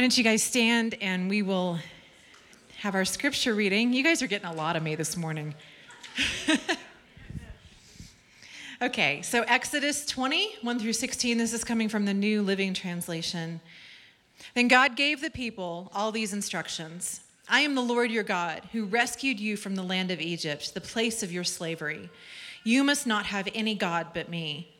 Why don't you guys stand and we will have our scripture reading? You guys are getting a lot of me this morning. okay, so Exodus 20, 1 through 16. This is coming from the New Living Translation. Then God gave the people all these instructions I am the Lord your God, who rescued you from the land of Egypt, the place of your slavery. You must not have any God but me.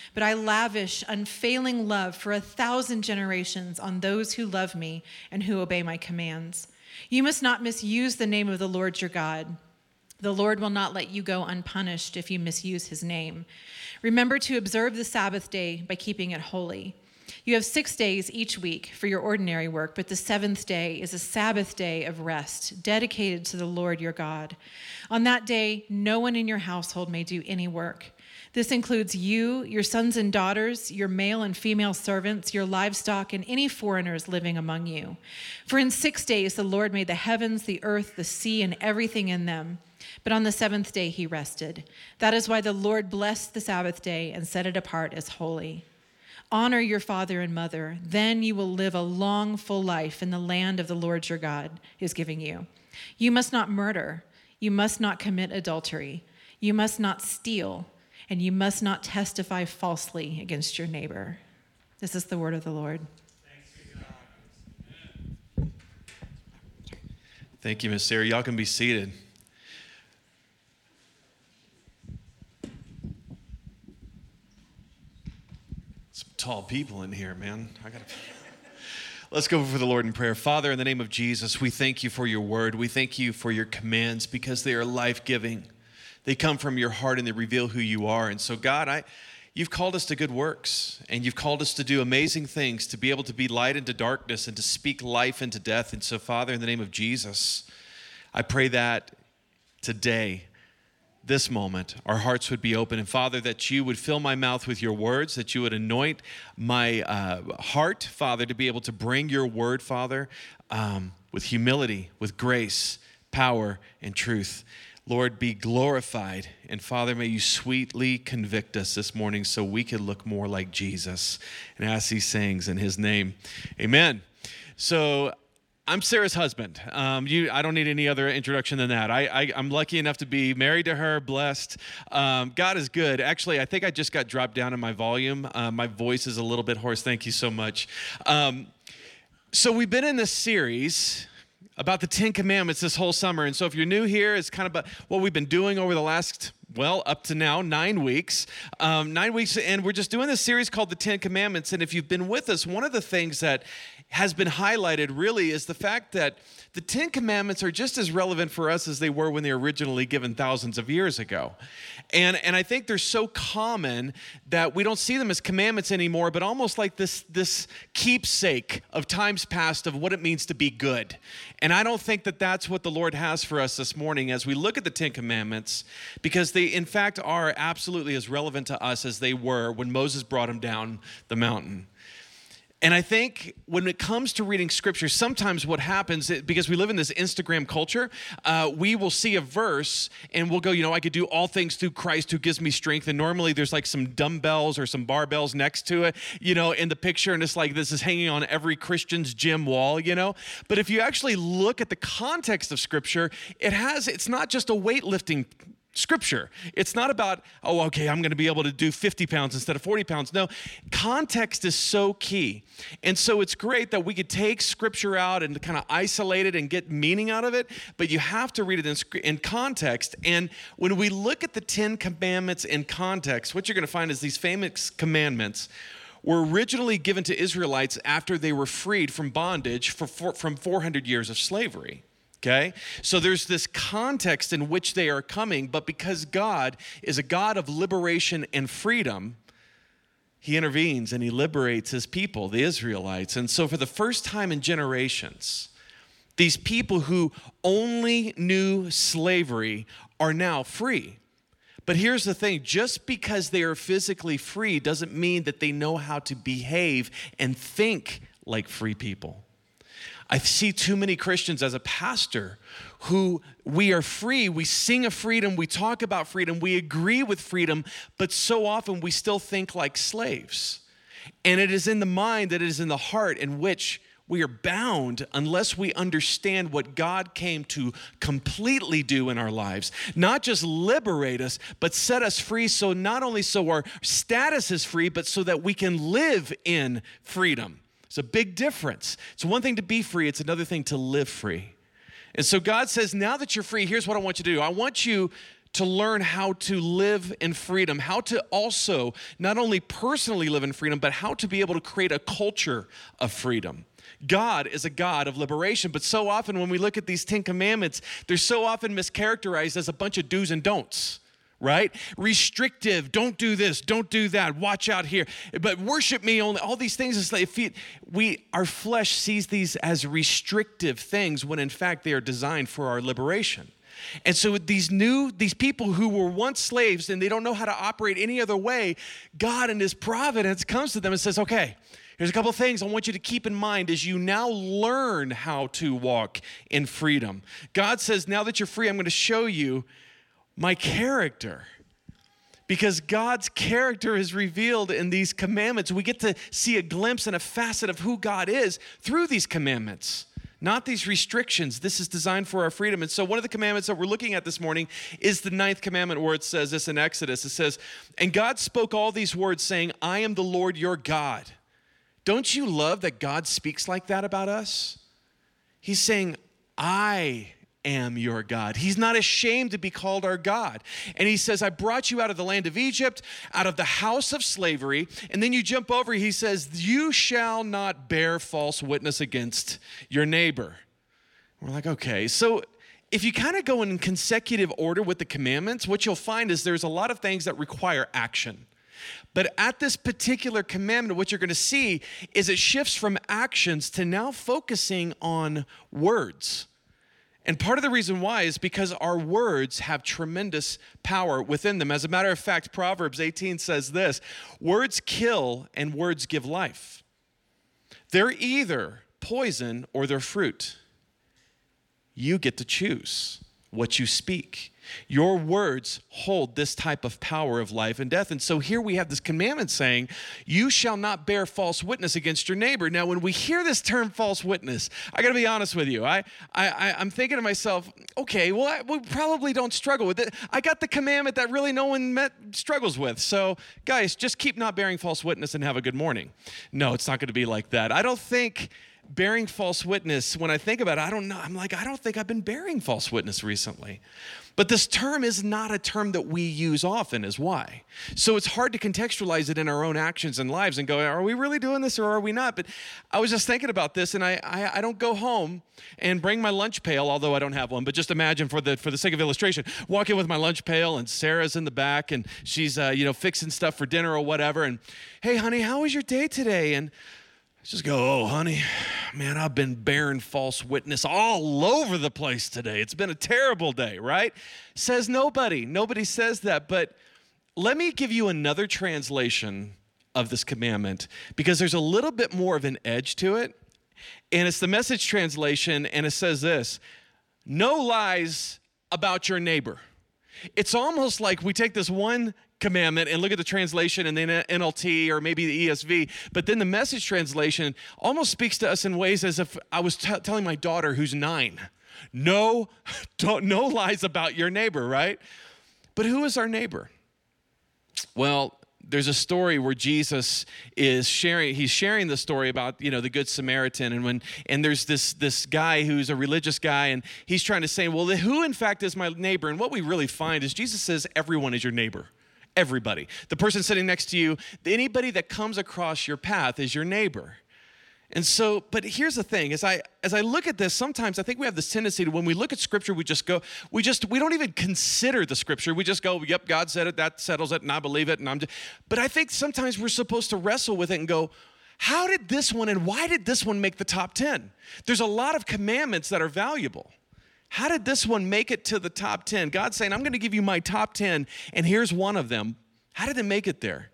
But I lavish unfailing love for a thousand generations on those who love me and who obey my commands. You must not misuse the name of the Lord your God. The Lord will not let you go unpunished if you misuse his name. Remember to observe the Sabbath day by keeping it holy. You have six days each week for your ordinary work, but the seventh day is a Sabbath day of rest, dedicated to the Lord your God. On that day, no one in your household may do any work. This includes you, your sons and daughters, your male and female servants, your livestock, and any foreigners living among you. For in six days the Lord made the heavens, the earth, the sea, and everything in them. But on the seventh day he rested. That is why the Lord blessed the Sabbath day and set it apart as holy. Honor your father and mother, then you will live a long, full life in the land of the Lord your God is giving you. You must not murder. You must not commit adultery. You must not steal and you must not testify falsely against your neighbor. This is the word of the Lord. Thank you, Miss Sarah. Y'all can be seated. Some tall people in here, man. I gotta. Let's go before the Lord in prayer. Father, in the name of Jesus, we thank you for your word. We thank you for your commands because they are life giving. They come from your heart and they reveal who you are. And so, God, I, you've called us to good works and you've called us to do amazing things, to be able to be light into darkness and to speak life into death. And so, Father, in the name of Jesus, I pray that today, this moment, our hearts would be open. And Father, that you would fill my mouth with your words, that you would anoint my uh, heart, Father, to be able to bring your word, Father, um, with humility, with grace, power, and truth. Lord, be glorified. And Father, may you sweetly convict us this morning so we can look more like Jesus. And ask these things in his name. Amen. So, I'm Sarah's husband. Um, you, I don't need any other introduction than that. I, am lucky enough to be married to her, blessed. Um, God is good. Actually, I think I just got dropped down in my volume. Uh, my voice is a little bit hoarse. Thank you so much. Um, so, we've been in this series about the Ten Commandments this whole summer. And so if you're new here, it's kind of what we've been doing over the last, well, up to now, nine weeks. Um, nine weeks, and we're just doing this series called the Ten Commandments. And if you've been with us, one of the things that has been highlighted really is the fact that the Ten Commandments are just as relevant for us as they were when they were originally given thousands of years ago. And, and I think they're so common that we don't see them as commandments anymore, but almost like this, this keepsake of times past of what it means to be good. And I don't think that that's what the Lord has for us this morning as we look at the Ten Commandments, because they, in fact, are absolutely as relevant to us as they were when Moses brought them down the mountain. And I think when it comes to reading scripture, sometimes what happens, because we live in this Instagram culture, uh, we will see a verse and we'll go, you know, I could do all things through Christ who gives me strength. And normally there's like some dumbbells or some barbells next to it, you know, in the picture. And it's like this is hanging on every Christian's gym wall, you know. But if you actually look at the context of scripture, it has, it's not just a weightlifting scripture. It's not about, oh, okay, I'm going to be able to do 50 pounds instead of 40 pounds. No, context is so key. And so it's great that we could take scripture out and kind of isolate it and get meaning out of it, but you have to read it in, in context. And when we look at the 10 commandments in context, what you're going to find is these famous commandments were originally given to Israelites after they were freed from bondage for, for, from 400 years of slavery. Okay? So there's this context in which they are coming, but because God is a God of liberation and freedom, he intervenes and he liberates his people, the Israelites. And so, for the first time in generations, these people who only knew slavery are now free. But here's the thing just because they are physically free doesn't mean that they know how to behave and think like free people. I see too many Christians as a pastor who we are free, we sing of freedom, we talk about freedom, we agree with freedom, but so often we still think like slaves. And it is in the mind that it is in the heart in which we are bound unless we understand what God came to completely do in our lives. Not just liberate us, but set us free so not only so our status is free, but so that we can live in freedom. It's a big difference. It's one thing to be free, it's another thing to live free. And so God says, now that you're free, here's what I want you to do. I want you to learn how to live in freedom, how to also not only personally live in freedom, but how to be able to create a culture of freedom. God is a God of liberation. But so often when we look at these Ten Commandments, they're so often mischaracterized as a bunch of do's and don'ts right? Restrictive, don't do this, don't do that, watch out here. But worship me only. All these things like we our flesh sees these as restrictive things when in fact they are designed for our liberation. And so these new these people who were once slaves and they don't know how to operate any other way, God in his providence comes to them and says, "Okay, Here's a couple of things I want you to keep in mind as you now learn how to walk in freedom. God says, now that you're free, I'm going to show you my character. Because God's character is revealed in these commandments. We get to see a glimpse and a facet of who God is through these commandments not these restrictions. This is designed for our freedom. And so, one of the commandments that we're looking at this morning is the ninth commandment, where it says this in Exodus. It says, And God spoke all these words, saying, I am the Lord your God. Don't you love that God speaks like that about us? He's saying, I am your God. He's not ashamed to be called our God. And he says, I brought you out of the land of Egypt, out of the house of slavery. And then you jump over, he says, You shall not bear false witness against your neighbor. We're like, okay. So if you kind of go in consecutive order with the commandments, what you'll find is there's a lot of things that require action. But at this particular commandment, what you're going to see is it shifts from actions to now focusing on words. And part of the reason why is because our words have tremendous power within them. As a matter of fact, Proverbs 18 says this words kill and words give life. They're either poison or they're fruit. You get to choose what you speak. Your words hold this type of power of life and death. And so here we have this commandment saying, You shall not bear false witness against your neighbor. Now, when we hear this term false witness, I gotta be honest with you. I, I, I'm thinking to myself, okay, well, I, we probably don't struggle with it. I got the commandment that really no one met, struggles with. So, guys, just keep not bearing false witness and have a good morning. No, it's not gonna be like that. I don't think bearing false witness, when I think about it, I don't know. I'm like, I don't think I've been bearing false witness recently. But this term is not a term that we use often, is why. So it's hard to contextualize it in our own actions and lives and go, are we really doing this or are we not? But I was just thinking about this, and I, I, I don't go home and bring my lunch pail, although I don't have one, but just imagine for the, for the sake of illustration, walk in with my lunch pail, and Sarah's in the back, and she's, uh, you know, fixing stuff for dinner or whatever. And, hey, honey, how was your day today? And just go, oh, honey, man, I've been bearing false witness all over the place today. It's been a terrible day, right? Says nobody. Nobody says that. But let me give you another translation of this commandment because there's a little bit more of an edge to it. And it's the message translation, and it says this No lies about your neighbor. It's almost like we take this one commandment and look at the translation and then NLT or maybe the ESV. But then the message translation almost speaks to us in ways as if I was t- telling my daughter who's nine, no, no lies about your neighbor, right? But who is our neighbor? Well, there's a story where Jesus is sharing he's sharing the story about you know the good Samaritan and when and there's this this guy who's a religious guy and he's trying to say well who in fact is my neighbor and what we really find is Jesus says everyone is your neighbor everybody. The person sitting next to you, anybody that comes across your path is your neighbor. And so, but here's the thing: as I as I look at this, sometimes I think we have this tendency to when we look at scripture, we just go, we just we don't even consider the scripture. We just go, yep, God said it, that settles it, and I believe it, and I'm. Just, but I think sometimes we're supposed to wrestle with it and go, how did this one and why did this one make the top ten? There's a lot of commandments that are valuable. How did this one make it to the top 10? God's saying, I'm going to give you my top 10, and here's one of them. How did it make it there?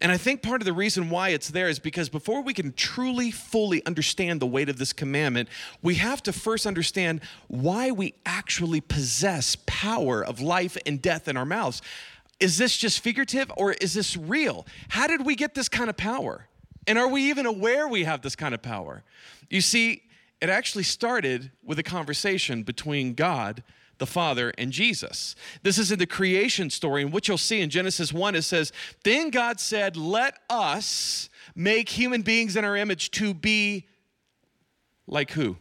And I think part of the reason why it's there is because before we can truly, fully understand the weight of this commandment, we have to first understand why we actually possess power of life and death in our mouths. Is this just figurative or is this real? How did we get this kind of power? And are we even aware we have this kind of power? You see, it actually started with a conversation between God the Father and Jesus. This is in the creation story, and what you'll see in Genesis 1, it says, Then God said, Let us make human beings in our image to be like who?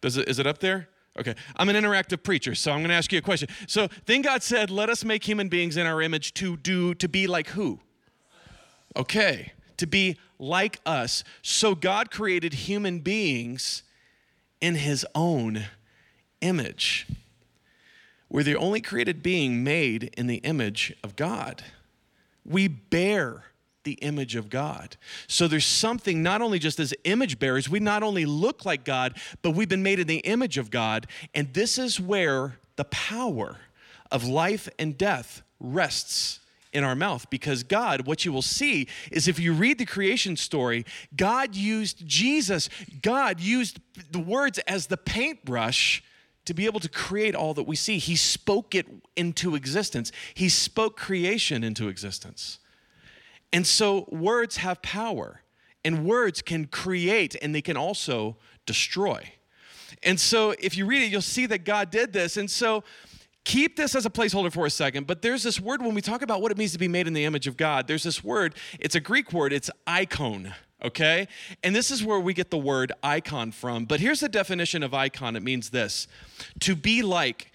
Does it, is it up there? Okay, I'm an interactive preacher, so I'm going to ask you a question. So then God said, "Let us make human beings in our image to do to be like who?" Okay, to be like us. So God created human beings in his own image. We're the only created being made in the image of God. We bear the image of God. So there's something, not only just as image bearers, we not only look like God, but we've been made in the image of God. And this is where the power of life and death rests in our mouth because God, what you will see is if you read the creation story, God used Jesus, God used the words as the paintbrush to be able to create all that we see. He spoke it into existence, He spoke creation into existence. And so words have power, and words can create and they can also destroy. And so if you read it, you'll see that God did this. And so keep this as a placeholder for a second, but there's this word when we talk about what it means to be made in the image of God, there's this word, it's a Greek word, it's icon okay? And this is where we get the word icon from. But here's the definition of icon it means this to be like,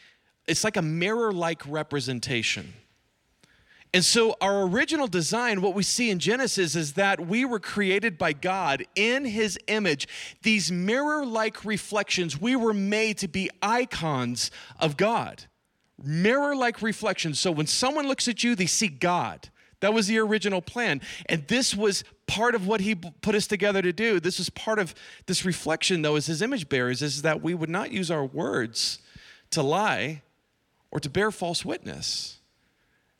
it's like a mirror like representation. And so, our original design, what we see in Genesis, is that we were created by God in His image. These mirror like reflections, we were made to be icons of God. Mirror like reflections. So, when someone looks at you, they see God. That was the original plan. And this was part of what he put us together to do. This was part of this reflection, though, as his image bearers, is that we would not use our words to lie or to bear false witness.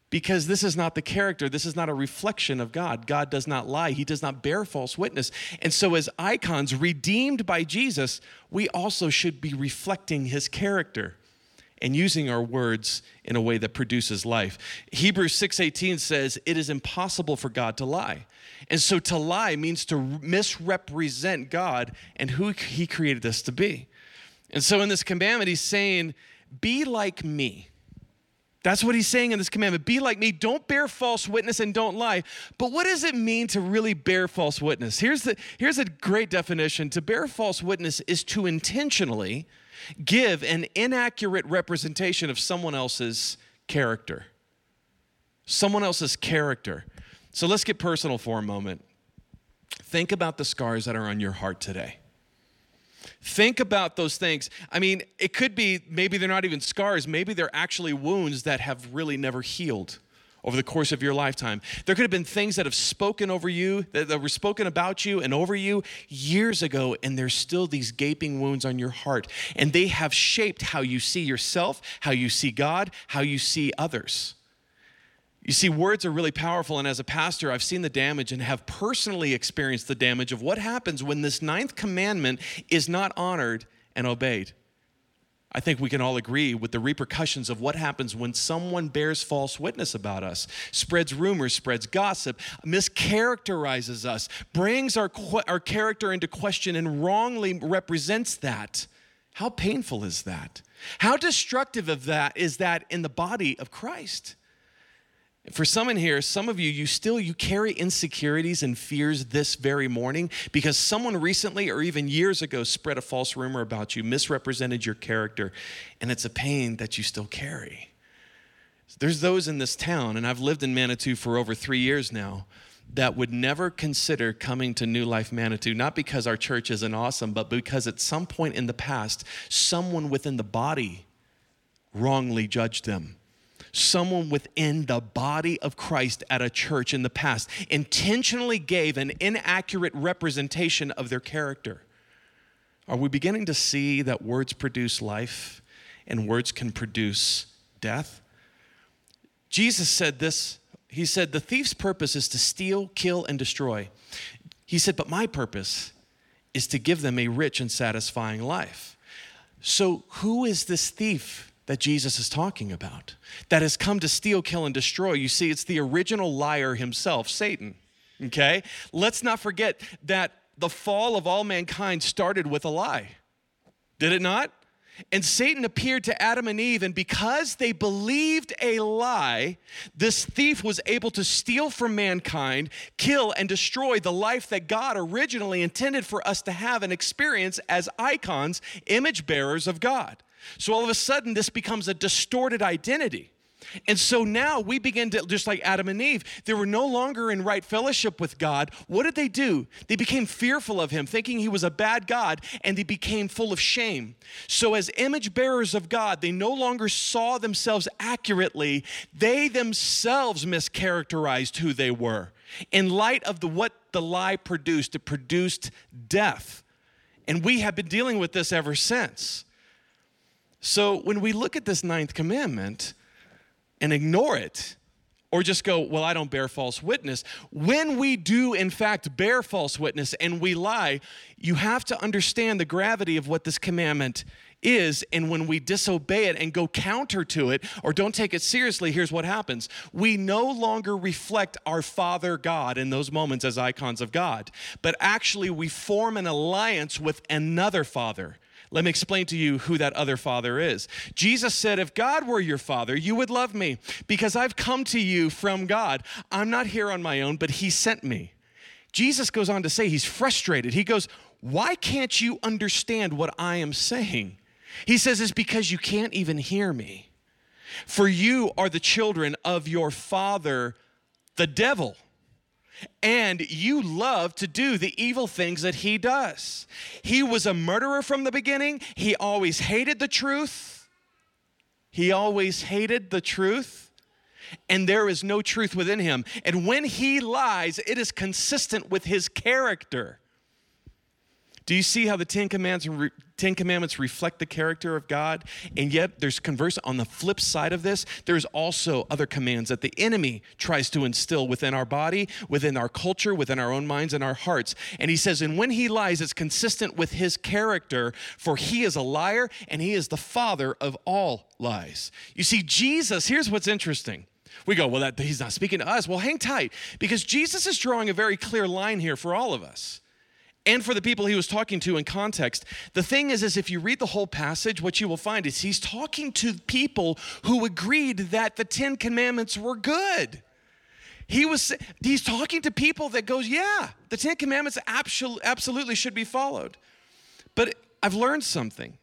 Because this is not the character, this is not a reflection of God. God does not lie, He does not bear false witness. And so, as icons redeemed by Jesus, we also should be reflecting His character and using our words in a way that produces life. Hebrews 6:18 says it is impossible for God to lie. And so to lie means to misrepresent God and who he created us to be. And so in this commandment he's saying be like me. That's what he's saying in this commandment. Be like me. Don't bear false witness and don't lie. But what does it mean to really bear false witness? Here's, the, here's a great definition. To bear false witness is to intentionally give an inaccurate representation of someone else's character. Someone else's character. So let's get personal for a moment. Think about the scars that are on your heart today. Think about those things. I mean, it could be maybe they're not even scars, maybe they're actually wounds that have really never healed over the course of your lifetime. There could have been things that have spoken over you, that, were spoken about you and over you years ago, and there's still these gaping wounds on your heart. And they have shaped how you see yourself, how you see God, how you see others. You see, words are really powerful, and as a pastor, I've seen the damage and have personally experienced the damage of what happens when this ninth commandment is not honored and obeyed. I think we can all agree with the repercussions of what happens when someone bears false witness about us, spreads rumors, spreads gossip, mischaracterizes us, brings our, our character into question, and wrongly represents that. How painful is that? How destructive of that is that in the body of Christ? For some in here, some of you, you still you carry insecurities and fears this very morning because someone recently or even years ago spread a false rumor about you, misrepresented your character, and it's a pain that you still carry. There's those in this town, and I've lived in Manitou for over three years now, that would never consider coming to New Life Manitou, not because our church isn't awesome, but because at some point in the past, someone within the body wrongly judged them someone within the body of Christ at a church in the past intentionally gave an inaccurate representation of their character. Are we beginning to see that words produce life and words can produce death. Jesus said this He said, The thief's purpose is to steal, kill, and destroy. He said, But my purpose is to give them a rich and satisfying life. So, who is this thief that Jesus is talking about that has come to steal, kill, and destroy? You see, it's the original liar himself, Satan. Okay? Let's not forget that the fall of all mankind started with a lie. Did it not? And Satan appeared to Adam and Eve, and because they believed a lie, this thief was able to steal from mankind, kill, and destroy the life that God originally intended for us to have and experience as icons, image bearers of God. So all of a sudden, this becomes a distorted identity. And so now we begin to, just like Adam and Eve, they were no longer in right fellowship with God. What did they do? They became fearful of him, thinking he was a bad God, and they became full of shame. So, as image bearers of God, they no longer saw themselves accurately. They themselves mischaracterized who they were. In light of the, what the lie produced, it produced death. And we have been dealing with this ever since. So, when we look at this ninth commandment, and ignore it or just go, Well, I don't bear false witness. When we do, in fact, bear false witness and we lie, you have to understand the gravity of what this commandment is. And when we disobey it and go counter to it or don't take it seriously, here's what happens we no longer reflect our Father God in those moments as icons of God, but actually we form an alliance with another Father let me explain to you who that other father is. Jesus said, If God were your father, you would love me because I've come to you from God. I'm not here on my own, but He sent me. Jesus goes on to say, He's frustrated. He goes, Why can't you understand what I am saying? He says, It's because you can't even hear me. For you are the children of your father, the devil and you love to do the evil things that he does. He was a murderer from the beginning, he always hated the truth. He always hated the truth, and there is no truth within him. And when he lies, it is consistent with his character. Do you see how the Ten Commandments, Ten Commandments reflect the character of God? And yet, there's converse on the flip side of this, there's also other commands that the enemy tries to instill within our body, within our culture, within our own minds and our hearts. And he says, and when he lies, it's consistent with his character, for he is a liar and he is the father of all lies. You see, Jesus, here's what's interesting. We go, well, that, he's not speaking to us. Well, hang tight, because Jesus is drawing a very clear line here for all of us and for the people he was talking to in context. The thing is, is if you read the whole passage, what you will find is he's talking to people who agreed that the Ten Commandments were good. He was he's talking to people that goes, yeah, the Ten Commandments absolutely should be followed. But I've learned something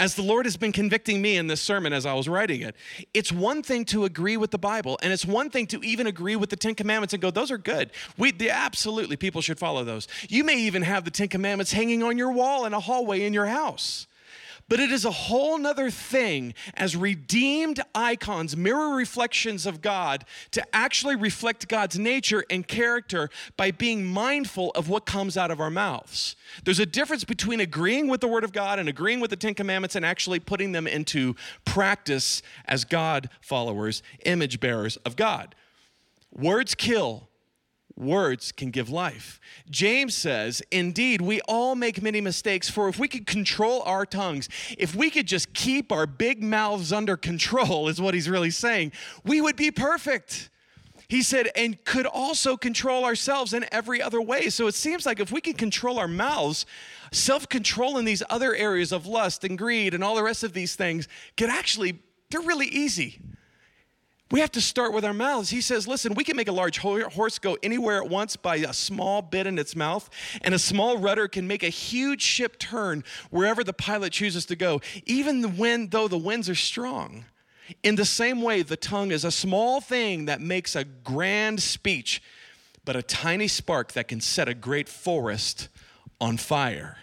as the Lord has been convicting me in this sermon as I was writing it, it's one thing to agree with the Bible, and it's one thing to even agree with the Ten Commandments and go, those are good. We the, absolutely people should follow those. You may even have the Ten Commandments hanging on your wall in a hallway in your house. But it is a whole nother thing as redeemed icons, mirror reflections of God, to actually reflect God's nature and character by being mindful of what comes out of our mouths. There's a difference between agreeing with the Word of God and agreeing with the Ten Commandments and actually putting them into practice as God followers, image bearers of God. Words kill, words can give life. James says, Indeed, we all make many mistakes, for if we could control our tongues, if we could just keep our big mouths under control, is what he's really saying, we would be perfect. He said, and could also control ourselves in every other way. So it seems like if we can control our mouths, self control in these other areas of lust and greed and all the rest of these things could actually, they're really easy. We have to start with our mouths. He says, listen, we can make a large horse go anywhere at once by a small bit in its mouth, and a small rudder can make a huge ship turn wherever the pilot chooses to go, even when though the winds are strong. In the same way, the tongue is a small thing that makes a grand speech, but a tiny spark that can set a great forest on fire.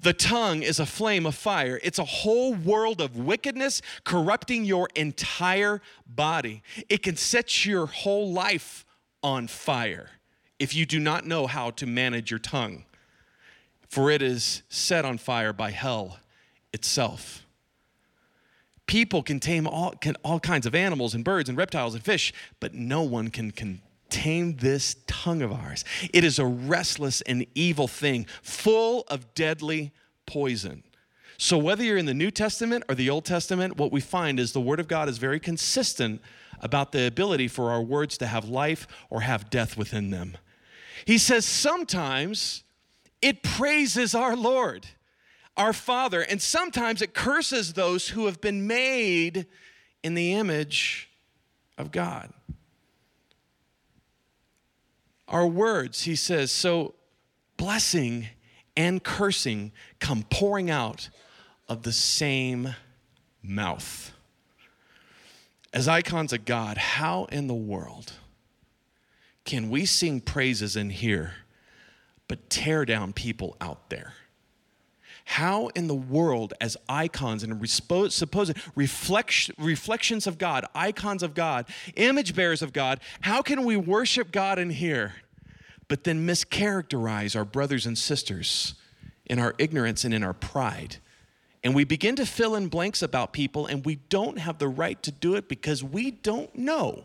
The tongue is a flame of fire. It's a whole world of wickedness corrupting your entire body. It can set your whole life on fire if you do not know how to manage your tongue, for it is set on fire by hell itself. People can tame all, can, all kinds of animals and birds and reptiles and fish, but no one can, can tame this tongue of ours. It is a restless and evil thing, full of deadly poison. So, whether you're in the New Testament or the Old Testament, what we find is the Word of God is very consistent about the ability for our words to have life or have death within them. He says sometimes it praises our Lord, our Father, and sometimes it curses those who have been made in the image of God. Our words, he says, so blessing and cursing come pouring out of the same mouth. As icons of God, how in the world can we sing praises in here but tear down people out there? How in the world, as icons and supposed reflections of God, icons of God, image bearers of God, how can we worship God in here, but then mischaracterize our brothers and sisters in our ignorance and in our pride? And we begin to fill in blanks about people, and we don't have the right to do it because we don't know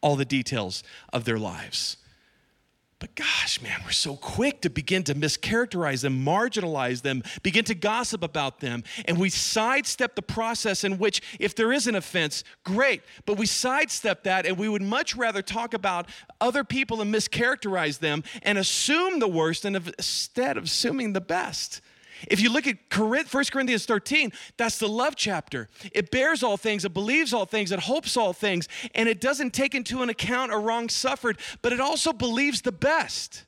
all the details of their lives. But gosh, man, we're so quick to begin to mischaracterize them, marginalize them, begin to gossip about them. And we sidestep the process in which, if there is an offense, great. But we sidestep that and we would much rather talk about other people and mischaracterize them and assume the worst instead of assuming the best. If you look at 1 Corinthians 13, that's the love chapter. It bears all things, it believes all things, it hopes all things, and it doesn't take into an account a wrong suffered, but it also believes the best.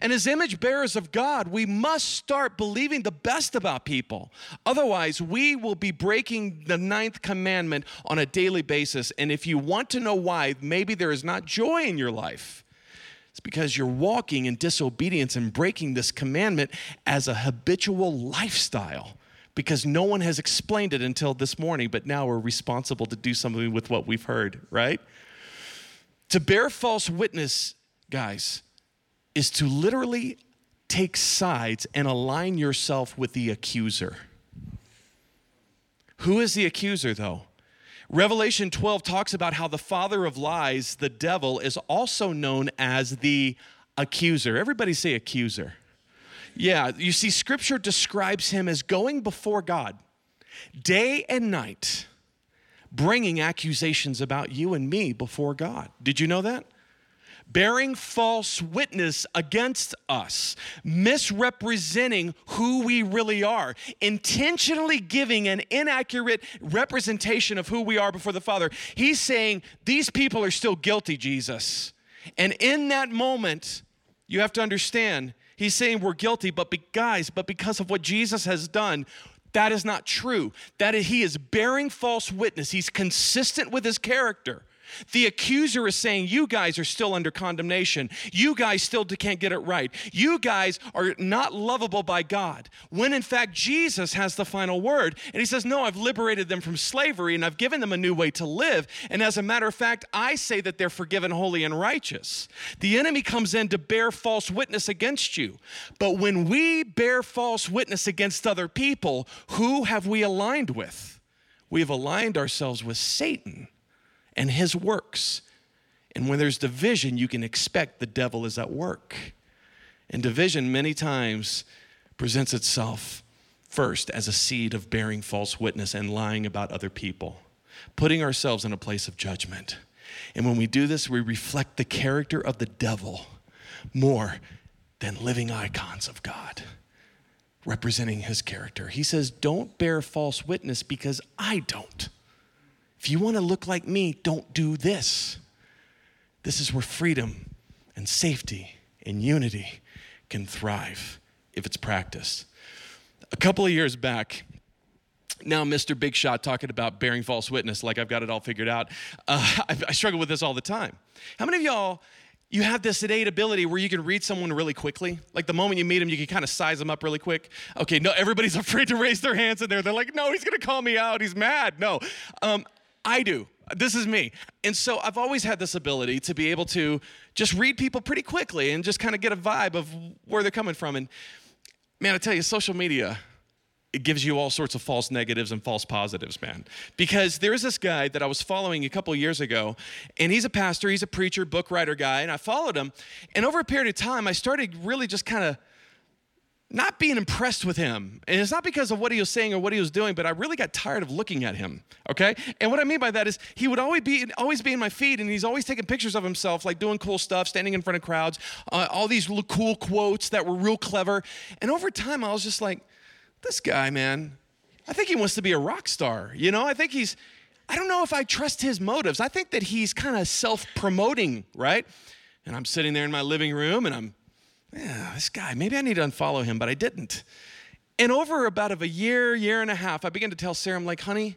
And as image bearers of God, we must start believing the best about people. Otherwise, we will be breaking the ninth commandment on a daily basis. And if you want to know why, maybe there is not joy in your life it's because you're walking in disobedience and breaking this commandment as a habitual lifestyle because no one has explained it until this morning, but now we're responsible to do something with what we've heard, right? To bear false witness, guys, is to literally take sides and align yourself with the accuser. Who is the accuser, though? Revelation 12 talks about how the father of lies, the devil, is also known as the accuser. Everybody say accuser. Yeah, you see, scripture describes him as going before God day and night, bringing accusations about you and me before God. Did you know that? Bearing false witness against us, misrepresenting who we really are, intentionally giving an inaccurate representation of who we are before the Father. He's saying, These people are still guilty, Jesus. And in that moment, you have to understand, he's saying we're guilty, but be, guys, but because of what Jesus has done, that is not true. That he is bearing false witness. He's consistent with his character. The accuser is saying, You guys are still under condemnation. You guys still can't get it right. You guys are not lovable by God. When in fact, Jesus has the final word. And he says, No, I've liberated them from slavery and I've given them a new way to live. And as a matter of fact, I say that they're forgiven, holy, and righteous. The enemy comes in to bear false witness against you. But when we bear false witness against other people, who have we aligned with? We have aligned ourselves with Satan and his works. And when there's division, you can expect the devil is at work. And division, many times, presents itself first as a seed of bearing false witness and lying about other people, putting ourselves in a place of judgment. And when we do this, we reflect the character of the devil more than living icons of God, representing his character. He says, Don't bear false witness because I don't. If you want to look like me, don't do this. This is where freedom and safety and unity can thrive if it's practiced. A couple of years back, now Mr. Big Shot talking about bearing false witness like I've got it all figured out. Uh, I, I struggle with this all the time. How many of y'all you have this innate ability where you can read someone really quickly. Like the moment you meet them, you can kind of size them up really quick. Okay, no, everybody's afraid to raise their hands in there. They're like, no, he's gonna call me out. He's mad. No, um, I do. This is me. And so I've always had this ability to be able to just read people pretty quickly and just kind of get a vibe of where they're coming from. And man, I tell you, social media, it gives you all sorts of false negatives and false positives, man. Because there's this guy that I was following a couple years ago, and he's a pastor, he's a preacher, book writer guy, and I followed him. And over a period of time, I started really just kind of not being impressed with him. And it's not because of what he was saying or what he was doing, but I really got tired of looking at him. Okay? And what I mean by that is he would always be always be in my feed and he's always taking pictures of himself, like doing cool stuff, standing in front of crowds, uh, all these cool quotes that were real clever. And over time, I was just like, this guy, man, I think he wants to be a rock star. You know, I think he's, I don't know if I trust his motives. I think that he's kind of self promoting, right? And I'm sitting there in my living room and I'm yeah, this guy, maybe I need to unfollow him, but I didn't. And over about of a year, year and a half, I began to tell Sarah, I'm like, honey,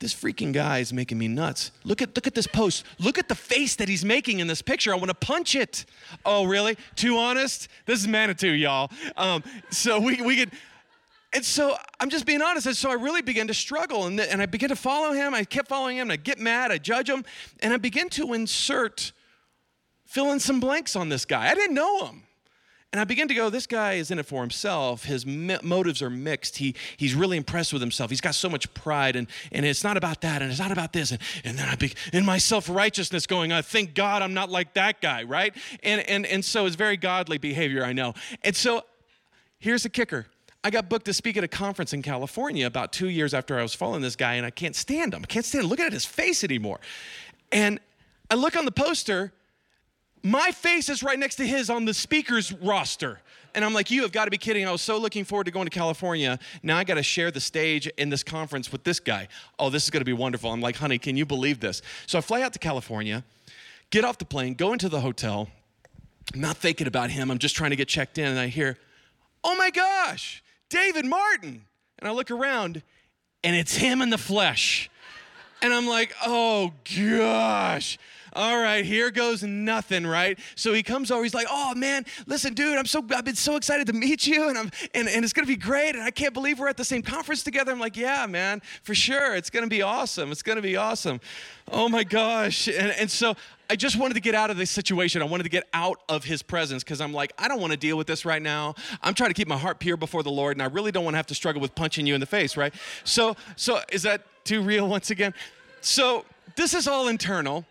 this freaking guy is making me nuts. Look at look at this post. Look at the face that he's making in this picture. I want to punch it. Oh, really? Too honest? This is Manitou, y'all. Um, so we we could. And so I'm just being honest. And so I really began to struggle, and, and I began to follow him. I kept following him. I get mad. I judge him, and I begin to insert, fill in some blanks on this guy. I didn't know him. And I begin to go, this guy is in it for himself. His motives are mixed. He, he's really impressed with himself. He's got so much pride, and, and it's not about that, and it's not about this. And, and then I be in my self righteousness going, I thank God I'm not like that guy, right? And, and, and so it's very godly behavior, I know. And so here's the kicker I got booked to speak at a conference in California about two years after I was following this guy, and I can't stand him. I can't stand looking at his face anymore. And I look on the poster, my face is right next to his on the speaker's roster. And I'm like, you have got to be kidding. I was so looking forward to going to California. Now I got to share the stage in this conference with this guy. Oh, this is going to be wonderful. I'm like, honey, can you believe this? So I fly out to California, get off the plane, go into the hotel. I'm not thinking about him. I'm just trying to get checked in. And I hear, oh my gosh, David Martin. And I look around, and it's him in the flesh. And I'm like, oh gosh all right, here goes nothing, right? So he comes over, he's like, oh man, listen, dude, I'm so I've been so excited to meet you, and I'm and, and it's gonna be great, and I can't believe we're at the same conference together. I'm like, yeah, man, for sure. It's gonna be awesome. It's gonna be awesome. Oh my gosh. And, and so I just wanted to get out of this situation. I wanted to get out of his presence because I'm like, I don't want to deal with this right now. I'm trying to keep my heart pure before the Lord, and I really don't want to have to struggle with punching you in the face, right? So, so is that too real once again? So this is all internal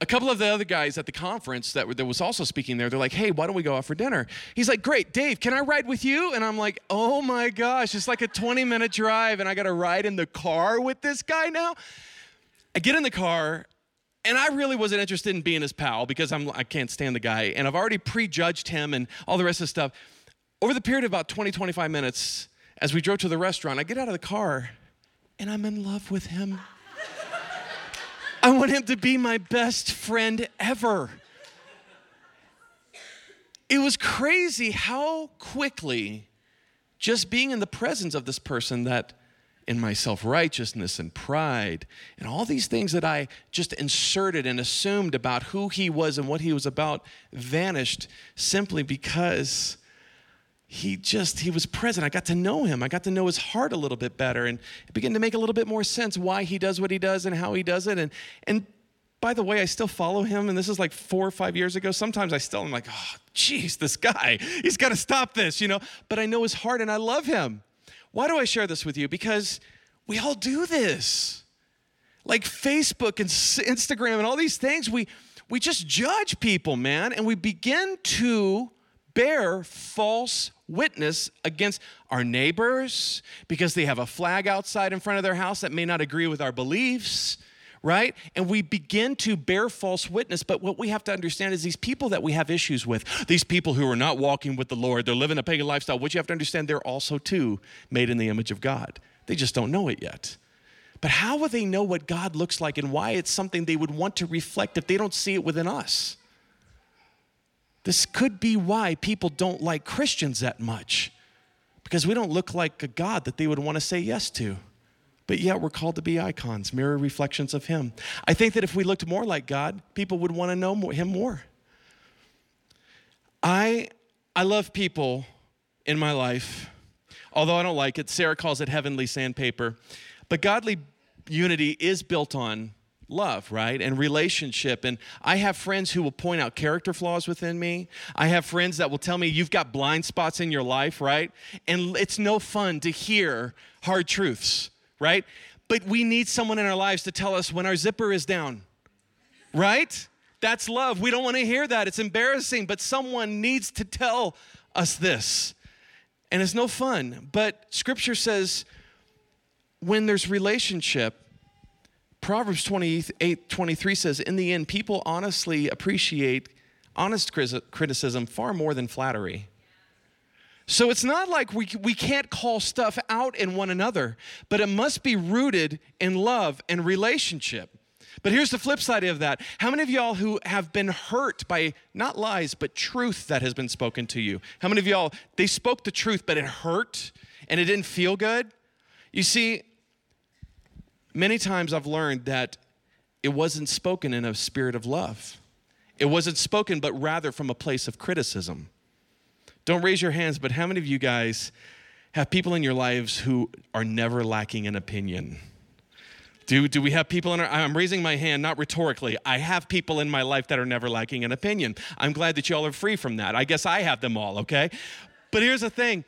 a couple of the other guys at the conference that, that was also speaking there, they're like, hey, why don't we go out for dinner? He's like, great, Dave, can I ride with you? And I'm like, oh my gosh, it's like a 20 minute drive and I got to ride in the car with this guy now. I get in the car and I really wasn't interested in being his pal because I'm, I can't stand the guy and I've already prejudged him and all the rest of the stuff. Over the period of about 20, 25 minutes, as we drove to the restaurant, I get out of the car and I'm in love with him. I want him to be my best friend ever. It was crazy how quickly just being in the presence of this person that in my self righteousness and pride and all these things that I just inserted and assumed about who he was and what he was about vanished simply because he just he was present. I got to know him. I got to know his heart a little bit better and it began to make a little bit more sense why he does what he does and how he does it. And and by the way i still follow him and this is like four or five years ago. Sometimes i still am like oh jeez this guy he's got to stop this you know? But i know his heart and i love him. Why do i share this with you? Because we all do this. Like facebook and instagram and all these things we we just judge people man and we begin to bear false witness against our neighbors because they have a flag outside in front of their house that may not agree with our beliefs, right? And we begin to bear false witness. But what we have to understand is these people that we have issues with, these people who are not walking with the Lord, they're living a pagan lifestyle, what you have to understand, they're also too made in the image of God. They just don't know it yet. But how will they know what God looks like and why it's something they would want to reflect if they don't see it within us? This could be why people don't like Christians that much, because we don't look like a God that they would want to say yes to. But yet we're called to be icons, mirror reflections of Him. I think that if we looked more like God, people would want to know Him more. I, I love people in my life, although I don't like it. Sarah calls it heavenly sandpaper. But godly unity is built on love, right? And relationship. And I have friends who will point out character flaws within me. I have friends that will tell me you've got blind spots in your life, right? And it's no fun to hear hard truths, right? But we need someone in our lives to tell us when our zipper is down, right? That's love. We don't want to hear that. It's embarrassing, but someone needs to tell us this. And it's no fun. But scripture says when there's relationship, Proverbs 28 23 says, In the end, people honestly appreciate honest criticism far more than flattery. So it's not like we, we can't call stuff out in one another, but it must be rooted in love and relationship. But here's the flip side of that. How many of y'all who have been hurt by not lies, but truth that has been spoken to you? How many of y'all, they spoke the truth, but it hurt and it didn't feel good? You see, many times I've learned that it wasn't spoken in a spirit of love. It wasn't spoken, but rather from a place of criticism. Don't raise your hands, but how many of you guys have people in your lives who are never lacking an opinion? Do, do we have people in our, I'm raising my hand, not rhetorically. I have people in my life that are never lacking an opinion. I'm glad that y'all are free from that. I guess I have them all, okay? But here's the thing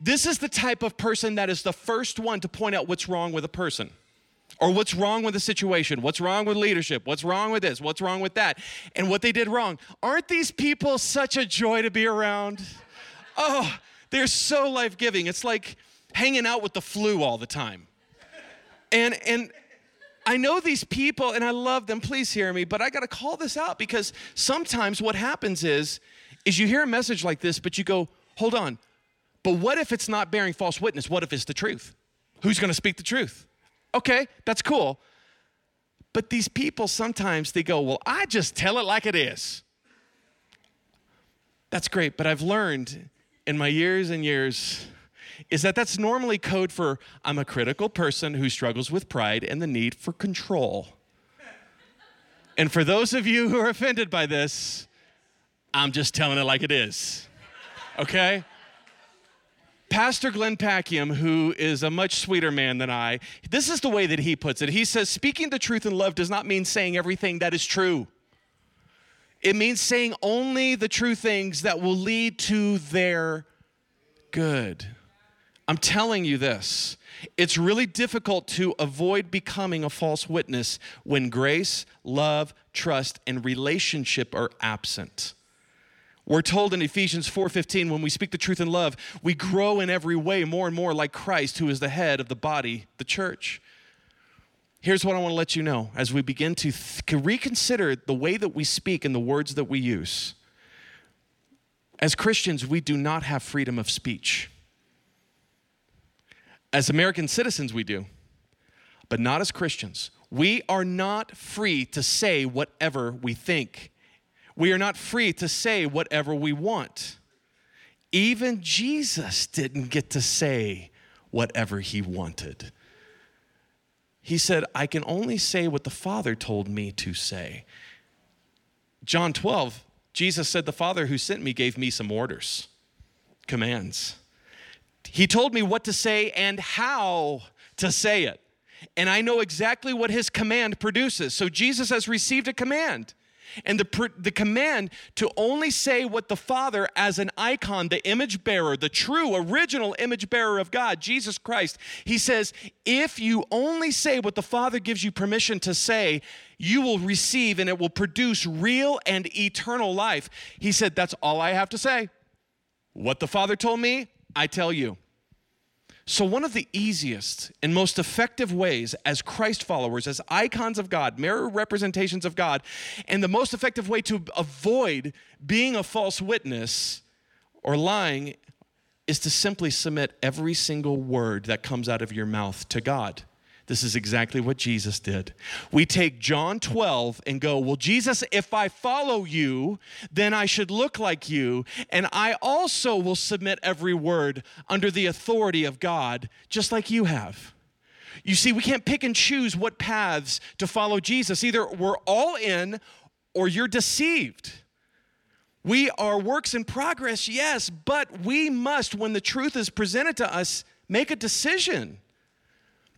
this is the type of person that is the first one to point out what's wrong with a person or what's wrong with the situation, what's wrong with leadership, what's wrong with this, what's wrong with that, and what they did wrong. Aren't these people such a joy to be around? Oh, they're so life giving. It's like hanging out with the flu all the time. And, and I know these people and I love them. Please hear me, but I got to call this out because sometimes what happens is is you hear a message like this but you go, "Hold on. But what if it's not bearing false witness? What if it's the truth? Who's going to speak the truth?" Okay, that's cool. But these people sometimes they go, "Well, I just tell it like it is." That's great, but I've learned in my years and years is that that's normally code for I'm a critical person who struggles with pride and the need for control. And for those of you who are offended by this, I'm just telling it like it is. Okay? Pastor Glenn Packiam, who is a much sweeter man than I, this is the way that he puts it. He says, Speaking the truth in love does not mean saying everything that is true. It means saying only the true things that will lead to their good. I'm telling you this. It's really difficult to avoid becoming a false witness when grace, love, trust, and relationship are absent. We're told in Ephesians 4:15 when we speak the truth in love, we grow in every way more and more like Christ who is the head of the body, the church. Here's what I want to let you know as we begin to th- reconsider the way that we speak and the words that we use. As Christians, we do not have freedom of speech. As American citizens, we do, but not as Christians. We are not free to say whatever we think. We are not free to say whatever we want. Even Jesus didn't get to say whatever he wanted. He said, I can only say what the Father told me to say. John 12, Jesus said, The Father who sent me gave me some orders, commands. He told me what to say and how to say it. And I know exactly what his command produces. So Jesus has received a command. And the, the command to only say what the Father, as an icon, the image bearer, the true original image bearer of God, Jesus Christ, he says, if you only say what the Father gives you permission to say, you will receive and it will produce real and eternal life. He said, That's all I have to say. What the Father told me, I tell you. So, one of the easiest and most effective ways as Christ followers, as icons of God, mirror representations of God, and the most effective way to avoid being a false witness or lying is to simply submit every single word that comes out of your mouth to God. This is exactly what Jesus did. We take John 12 and go, Well, Jesus, if I follow you, then I should look like you. And I also will submit every word under the authority of God, just like you have. You see, we can't pick and choose what paths to follow Jesus. Either we're all in or you're deceived. We are works in progress, yes, but we must, when the truth is presented to us, make a decision.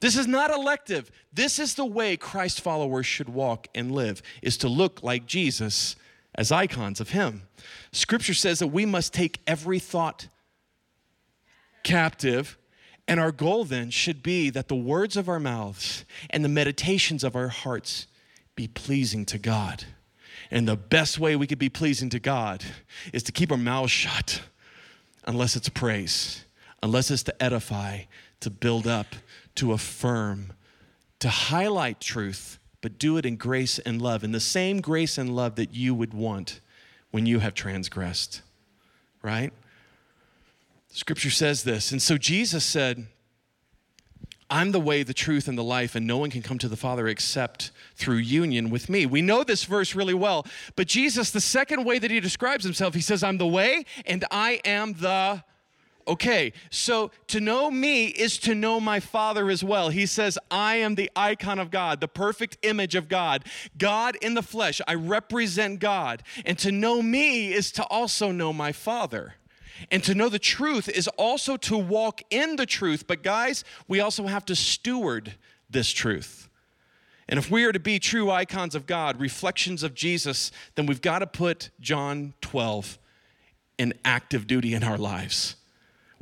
This is not elective. This is the way Christ followers should walk and live, is to look like Jesus as icons of him. Scripture says that we must take every thought captive, and our goal then should be that the words of our mouths and the meditations of our hearts be pleasing to God. And the best way we could be pleasing to God is to keep our mouths shut, unless it's praise, unless it's to edify, to build up, to affirm, to highlight truth, but do it in grace and love, in the same grace and love that you would want when you have transgressed, right? Scripture says this. And so Jesus said, I'm the way, the truth, and the life, and no one can come to the Father except through union with me. We know this verse really well, but Jesus, the second way that he describes himself, he says, I'm the way and I am the. Okay, so to know me is to know my Father as well. He says, I am the icon of God, the perfect image of God, God in the flesh. I represent God. And to know me is to also know my Father. And to know the truth is also to walk in the truth. But, guys, we also have to steward this truth. And if we are to be true icons of God, reflections of Jesus, then we've got to put John 12 in active duty in our lives.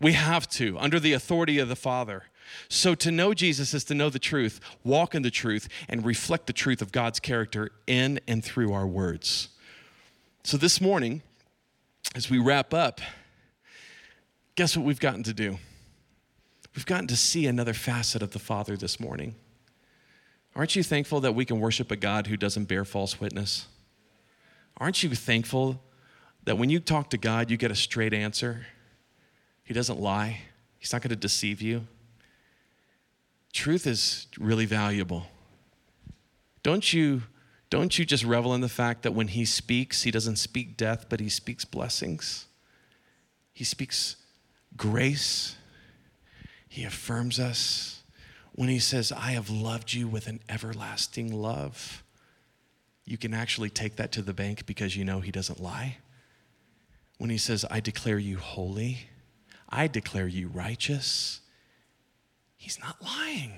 We have to, under the authority of the Father. So, to know Jesus is to know the truth, walk in the truth, and reflect the truth of God's character in and through our words. So, this morning, as we wrap up, guess what we've gotten to do? We've gotten to see another facet of the Father this morning. Aren't you thankful that we can worship a God who doesn't bear false witness? Aren't you thankful that when you talk to God, you get a straight answer? He doesn't lie, He's not going to deceive you. Truth is really valuable. Don't you, don't you just revel in the fact that when He speaks, He doesn't speak death, but He speaks blessings? He speaks grace. He affirms us when he says, I have loved you with an everlasting love. You can actually take that to the bank because you know he doesn't lie. When he says, I declare you holy, I declare you righteous, he's not lying.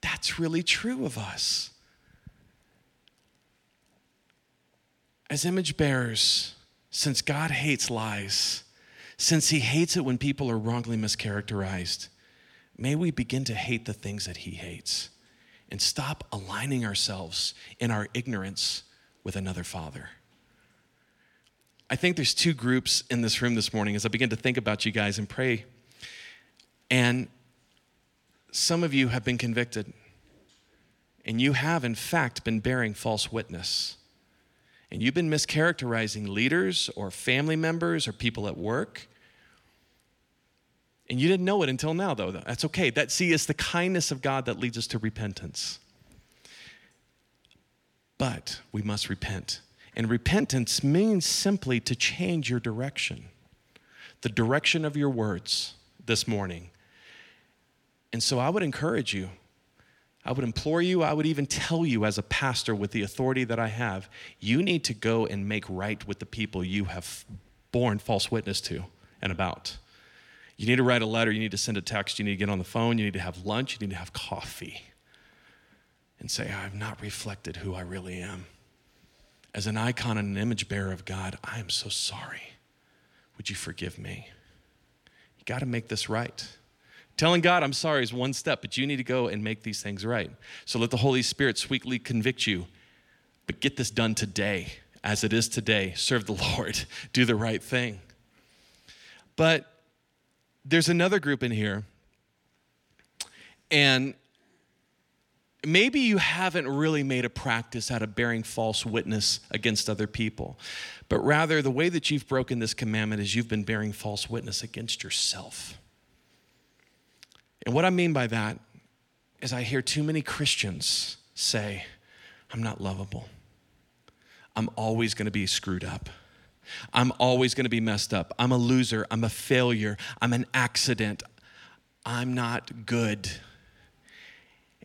That's really true of us. As image bearers, since God hates lies, since he hates it when people are wrongly mischaracterized, may we begin to hate the things that he hates and stop aligning ourselves in our ignorance with another father. I think there's two groups in this room this morning as I begin to think about you guys and pray. And some of you have been convicted, and you have, in fact, been bearing false witness and you've been mischaracterizing leaders or family members or people at work, and you didn't know it until now, though. That's okay. That see, it's the kindness of God that leads us to repentance. But we must repent. And repentance means simply to change your direction, the direction of your words this morning. And so I would encourage you I would implore you, I would even tell you as a pastor with the authority that I have, you need to go and make right with the people you have borne false witness to and about. You need to write a letter, you need to send a text, you need to get on the phone, you need to have lunch, you need to have coffee and say, I have not reflected who I really am. As an icon and an image bearer of God, I am so sorry. Would you forgive me? You got to make this right. Telling God I'm sorry is one step, but you need to go and make these things right. So let the Holy Spirit sweetly convict you, but get this done today, as it is today. Serve the Lord, do the right thing. But there's another group in here, and maybe you haven't really made a practice out of bearing false witness against other people, but rather the way that you've broken this commandment is you've been bearing false witness against yourself. And what I mean by that is I hear too many Christians say, I'm not lovable. I'm always going to be screwed up. I'm always going to be messed up. I'm a loser. I'm a failure. I'm an accident. I'm not good.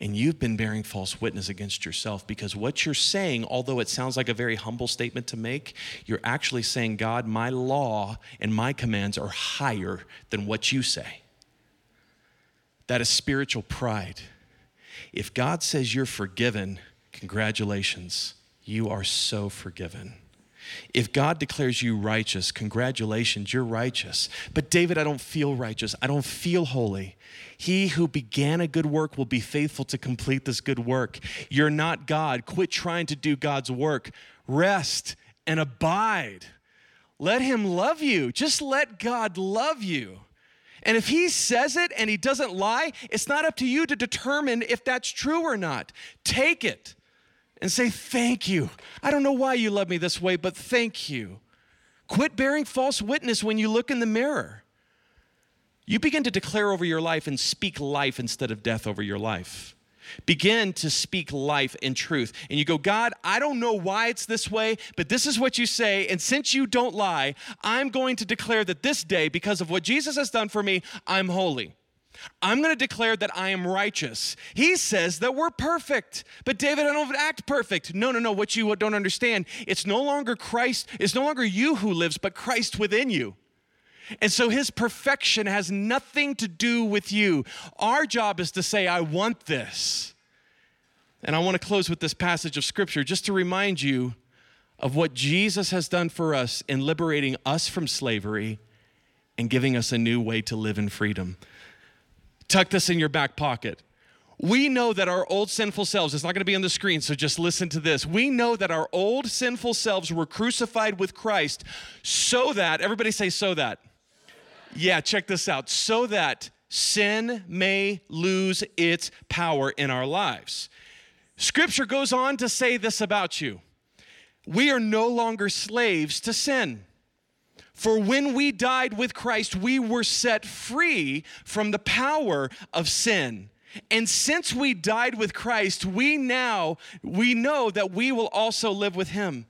And you've been bearing false witness against yourself because what you're saying, although it sounds like a very humble statement to make, you're actually saying, God, my law and my commands are higher than what you say. That is spiritual pride. If God says you're forgiven, congratulations, you are so forgiven. If God declares you righteous, congratulations, you're righteous. But David, I don't feel righteous. I don't feel holy. He who began a good work will be faithful to complete this good work. You're not God. Quit trying to do God's work. Rest and abide. Let Him love you. Just let God love you. And if He says it and He doesn't lie, it's not up to you to determine if that's true or not. Take it and say, Thank you. I don't know why you love me this way, but thank you. Quit bearing false witness when you look in the mirror. You begin to declare over your life and speak life instead of death over your life. Begin to speak life and truth. And you go, God, I don't know why it's this way, but this is what you say. And since you don't lie, I'm going to declare that this day, because of what Jesus has done for me, I'm holy. I'm going to declare that I am righteous. He says that we're perfect. But David, I don't act perfect. No, no, no. What you don't understand, it's no longer Christ, it's no longer you who lives, but Christ within you. And so his perfection has nothing to do with you. Our job is to say, I want this. And I want to close with this passage of scripture just to remind you of what Jesus has done for us in liberating us from slavery and giving us a new way to live in freedom. Tuck this in your back pocket. We know that our old sinful selves, it's not going to be on the screen, so just listen to this. We know that our old sinful selves were crucified with Christ so that, everybody say, so that. Yeah, check this out. So that sin may lose its power in our lives. Scripture goes on to say this about you we are no longer slaves to sin. For when we died with Christ, we were set free from the power of sin. And since we died with Christ, we now we know that we will also live with him.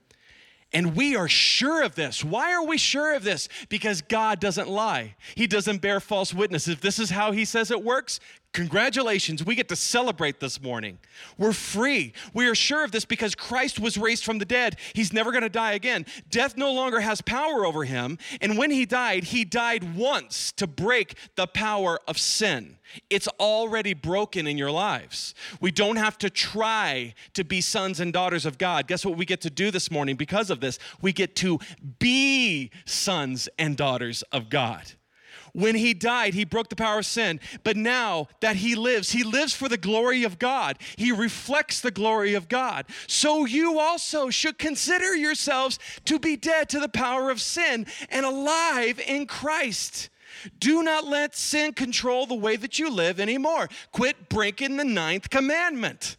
And we are sure of this. Why are we sure of this? Because God doesn't lie. He doesn't bear false witness. If this is how he says it works, Congratulations, we get to celebrate this morning. We're free. We are sure of this because Christ was raised from the dead. He's never going to die again. Death no longer has power over him. And when he died, he died once to break the power of sin. It's already broken in your lives. We don't have to try to be sons and daughters of God. Guess what we get to do this morning because of this? We get to be sons and daughters of God. When he died, he broke the power of sin. But now that he lives, he lives for the glory of God. He reflects the glory of God. So you also should consider yourselves to be dead to the power of sin and alive in Christ. Do not let sin control the way that you live anymore. Quit breaking the ninth commandment.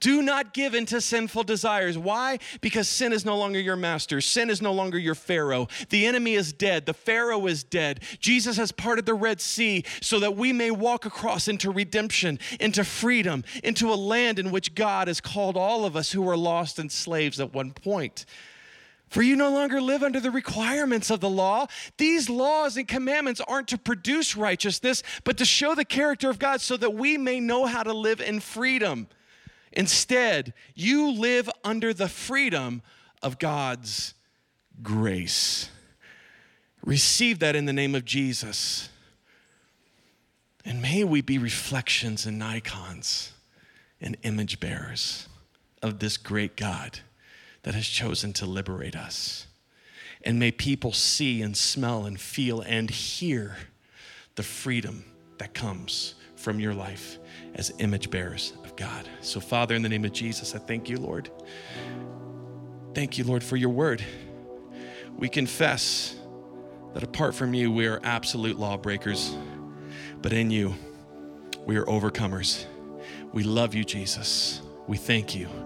Do not give into sinful desires. Why? Because sin is no longer your master. Sin is no longer your Pharaoh. The enemy is dead. The Pharaoh is dead. Jesus has parted the Red Sea so that we may walk across into redemption, into freedom, into a land in which God has called all of us who were lost and slaves at one point. For you no longer live under the requirements of the law. These laws and commandments aren't to produce righteousness, but to show the character of God so that we may know how to live in freedom. Instead, you live under the freedom of God's grace. Receive that in the name of Jesus. And may we be reflections and icons and image bearers of this great God that has chosen to liberate us. And may people see and smell and feel and hear the freedom that comes from your life as image bearers God. So, Father, in the name of Jesus, I thank you, Lord. Thank you, Lord, for your word. We confess that apart from you, we are absolute lawbreakers, but in you, we are overcomers. We love you, Jesus. We thank you.